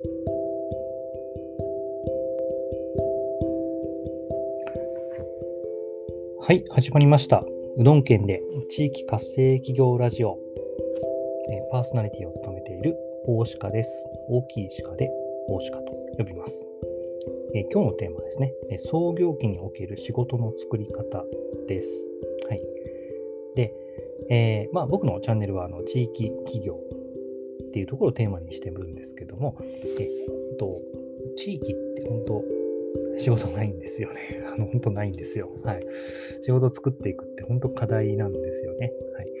はい、始まりました。うどん県で地域活性企業ラジオ。えパーソナリティを務めている大鹿です。大きい鹿で大鹿と呼びます。え今日のテーマですね、創業期における仕事の作り方です。はい。で、えー、まあ、僕のチャンネルはあの地域企業っていうところをテーマにしてるんですけども、えっと、地域って本当仕事ないんですよね。あの、本当ないんですよ。はい。仕事を作っていくって本当課題なんですよね。はい。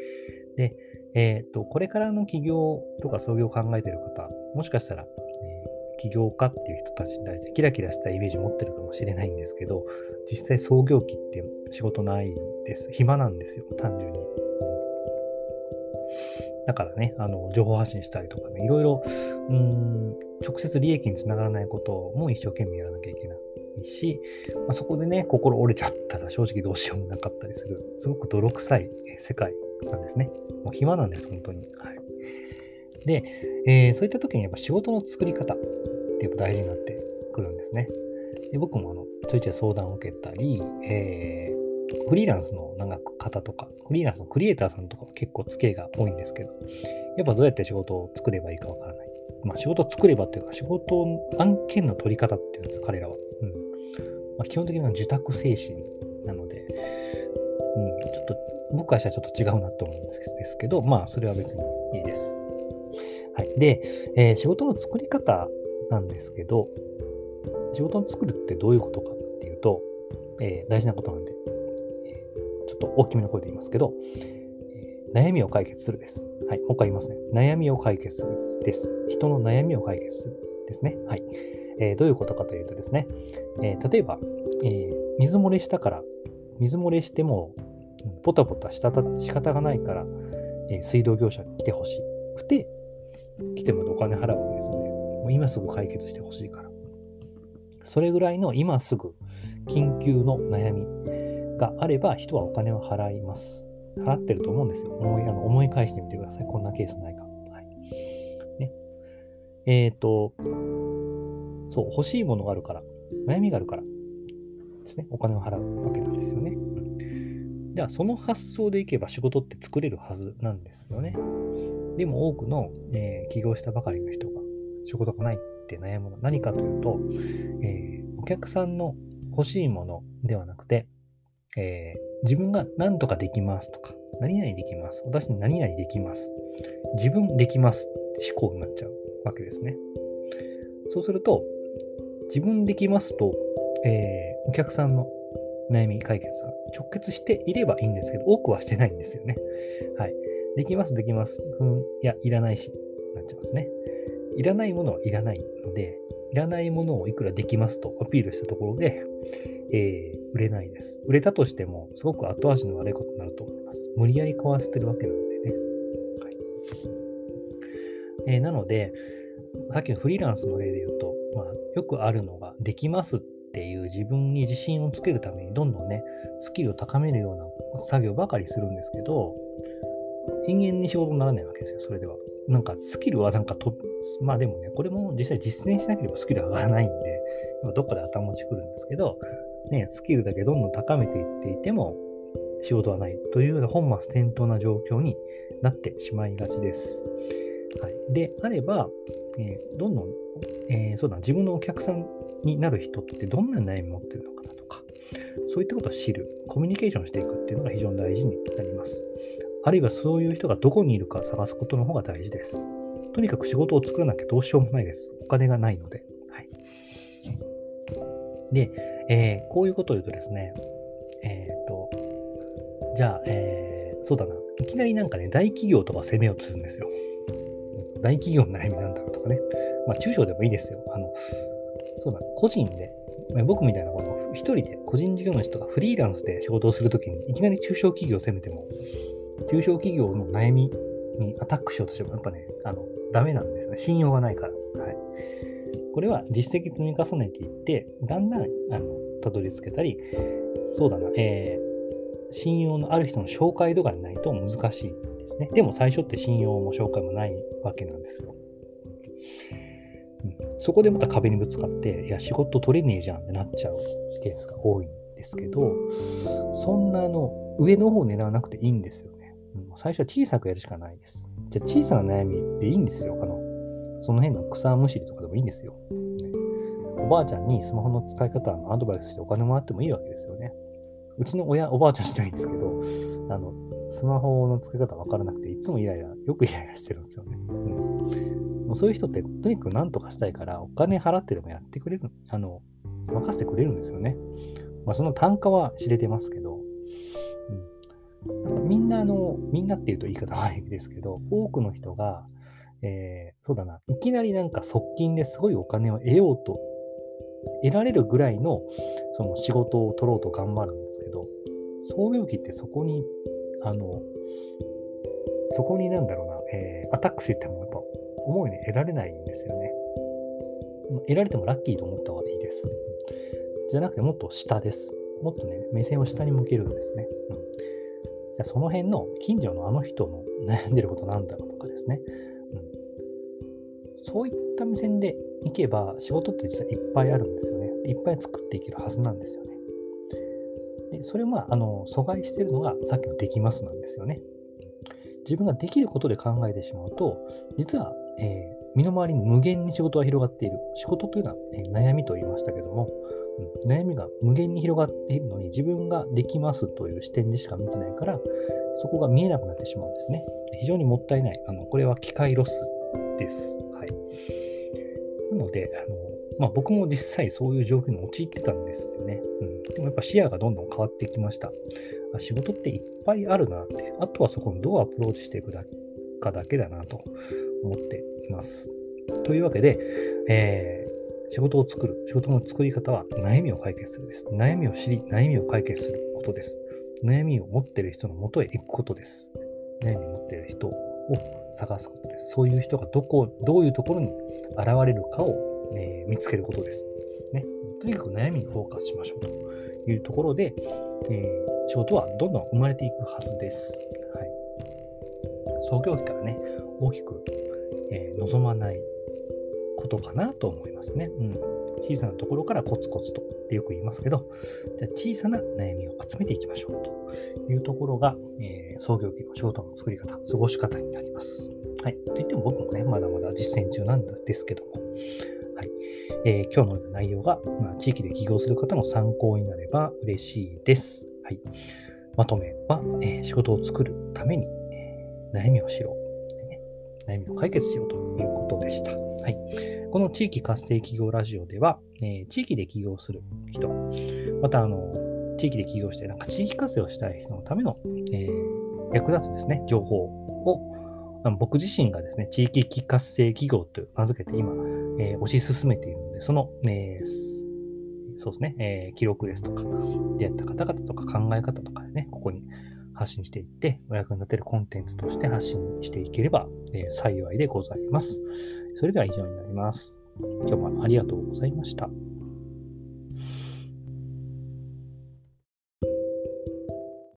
で、えっ、と、これからの起業とか創業を考えてる方、もしかしたら、え、起業家っていう人たちに対してキラキラしたイメージ持ってるかもしれないんですけど、実際創業期って仕事ないです。暇なんですよ、単純に。だからね、あの情報発信したりとかね、いろいろ、うん、直接利益につながらないことも一生懸命やらなきゃいけないし、まあ、そこでね、心折れちゃったら正直どうしようもなかったりする、すごく泥臭い世界なんですね。もう暇なんです、本当に。はい、で、えー、そういった時にやっぱ仕事の作り方ってやっぱ大事になってくるんですね。で僕もあのちょいちょい相談を受けたり、えー、フリーランスの長く方とか、フリーランスのクリエイターさんとかも結構付けが多いんですけど、やっぱどうやって仕事を作ればいいかわからない。まあ仕事を作ればっていうか、仕事、案件の取り方っていうんですよ、彼らは。うん。まあ、基本的には受託精神なので、うん、ちょっと僕からしたらちょっと違うなと思うんですけど、まあ、それは別にいいです。はい。で、えー、仕事の作り方なんですけど、仕事を作るってどういうことかっていうと、えー、大事なことなんで、っと大きめの声で言いますけど、悩みを解決するです。はい。もう一回言いますね。悩みを解決するです。人の悩みを解決するですね。はい。えー、どういうことかというとですね、えー、例えば、えー、水漏れしたから、水漏れしても、ポタポタしたた仕方がないから、え水道業者に来てほしくて、来てもお金払うわけですよね。もう今すぐ解決してほしいから。それぐらいの今すぐ緊急の悩みがあれば人はお金を払います。払ってると思うんですよ。思いあの思い返してみてください。こんなケースないか。はい、ね、えっ、ー、と、そう、欲しいものがあるから、悩みがあるからですね、お金を払うわけなんですよね。じゃあ、その発想でいけば仕事って作れるはずなんですよね。でも多くの、えー、起業したばかりの人が仕事がないって悩むのは何かというと、えー、お客さんの欲しいものではなくて、えー、自分が何とかできますとか、何々できます。私に何々できます。自分できますって思考になっちゃうわけですね。そうすると、自分できますと、えー、お客さんの悩み解決が直結していればいいんですけど、多くはしてないんですよね。はい。できます、できます。うん、いや、いらないし、なっちゃいますね。いらないものはいらないので、いらないものをいくらできますとアピールしたところで、えー、売れないです。売れたとしても、すごく後味の悪いことになると思います。無理やり買わせてるわけなんでね。はいえー、なので、さっきのフリーランスの例で言うと、まあ、よくあるのが、できますっていう自分に自信をつけるために、どんどんね、スキルを高めるような作業ばかりするんですけど、延々に仕事にならないわけですよ、それでは。なんかスキルはなんかと、まあでもね、これも実際実践しなければスキル上がらないんで、どっかで頭持ちくるんですけど、ね、スキルだけどんどん高めていっていても、仕事はないというような本末転倒な状況になってしまいがちです。はい、であれば、えー、どんどん、えー、そうだ、自分のお客さんになる人ってどんな悩み持ってるのかなとか、そういったことを知る、コミュニケーションしていくっていうのが非常に大事になります。あるいはそういう人がどこにいるか探すことの方が大事です。とにかく仕事を作らなきゃどうしようもないです。お金がないので。はい、で、えー、こういうことを言うとですね、えっ、と、じゃあ、えー、そうだな、いきなりなんかね、大企業とか攻めようとするんですよ。大企業の悩みなんだろうとかね。まあ、中小でもいいですよ。あの、そうだ、個人で、僕みたいなこの一人で個人事業主とかフリーランスで仕事をするときにいきなり中小企業を責めても、中小企業の悩みにアタックしようとしてもやっぱね、あの、ダメなんですね。信用がないから。はい。これは実績積み重ねていって、だんだん、あの、たどり着けたり、そうだな、えー、信用のある人の紹介とかにないと難しいですね。でも最初って信用も紹介もないわけなんですよ。うん、そこでまた壁にぶつかって、いや、仕事取れねえじゃんってなっちゃうケースが多いんですけど、そんなの、上の方を狙わなくていいんですよね。うん、最初は小さくやるしかないです。じゃあ小さな悩みでいいんですよ。あの、その辺の草むしりとかでもいいんですよ。ね、おばあちゃんにスマホの使い方のアドバイスしてお金もらってもいいわけですよね。うちの親、おばあちゃんしないんですけど、あの、スマホの使い方わからなくて、いつもイライラ、よくイライラしてるんですよね。うん、もうそういう人って、とにかく何とかしたいから、お金払ってでもやってくれる、あの、任せてくれるんですよね。まあ、その単価は知れてますけど、うん、なんかみんな、あの、みんなっていうと言い方悪いですけど、多くの人が、えー、そうだな、いきなりなんか側近ですごいお金を得ようと、得られるぐらいのその仕事を取ろうと頑張るんですけど、創業期ってそこに、あの、そこになんだろうな、えー、アタックしててもやっぱ思うように得られないんですよね。得られてもラッキーと思った方がいいです。じゃなくてもっと下です。もっとね、目線を下に向けるんですね。うん、じゃあその辺の近所のあの人の悩んでることなんだろうとかですね。そういった目線でいけば仕事って実はいっぱいあるんですよね。いっぱい作っていけるはずなんですよね。でそれはあの阻害してるのがさっきのできますなんですよね。自分ができることで考えてしまうと、実は、えー、身の回りに無限に仕事が広がっている。仕事というのは、えー、悩みと言いましたけども、うん、悩みが無限に広がっているのに自分ができますという視点でしか見てないから、そこが見えなくなってしまうんですね。非常にもったいない。あのこれは機械ロスです。い。なので、あのまあ、僕も実際そういう状況に陥ってたんですよね。うん、でもやっぱ視野がどんどん変わってきました。あ仕事っていっぱいあるなって、あとはそこにどうアプローチしていくかだけだなと思っています。というわけで、えー、仕事を作る、仕事の作り方は悩みを解決するです。悩みを知り、悩みを解決することです。悩みを持っている人のもとへ行くことです。悩みを持っている人探すことです。そういう人がどこ、どういうところに現れるかをえー、見つけることです。ね。とにかく悩みにフォーカスしましょうというところで、えー、仕事はどんどん生まれていくはずです。はい、創業期からね、大きく、えー、望まないことかなと思いますね。うん。小さなところからコツコツとってよく言いますけど、じゃ小さな悩みを集めていきましょうというところが、えー、創業期の仕事の作り方、過ごし方になります。はい。といっても僕もね、まだまだ実践中なんですけども、はいえー、今日の内容が、まあ、地域で起業する方の参考になれば嬉しいです。はい、まとめは、えー、仕事を作るために、えー、悩みをしろ、ね、悩みを解決しようということでした。はい、この地域活性企業ラジオでは、え地域で起業する人、またあの地域で起業してなんか地域活性をしたい人のための、え役立つですね、情報を僕自身がですね、地域活性企業と名付けて今、えー、推し進めているので、その、え、そうですね、え、記録ですとか、出会った方々とか考え方とかね、ここに発信していって、お役に立てるコンテンツとして発信していければ、え幸いでございます。それでは以上になります。今日もありがとうございました。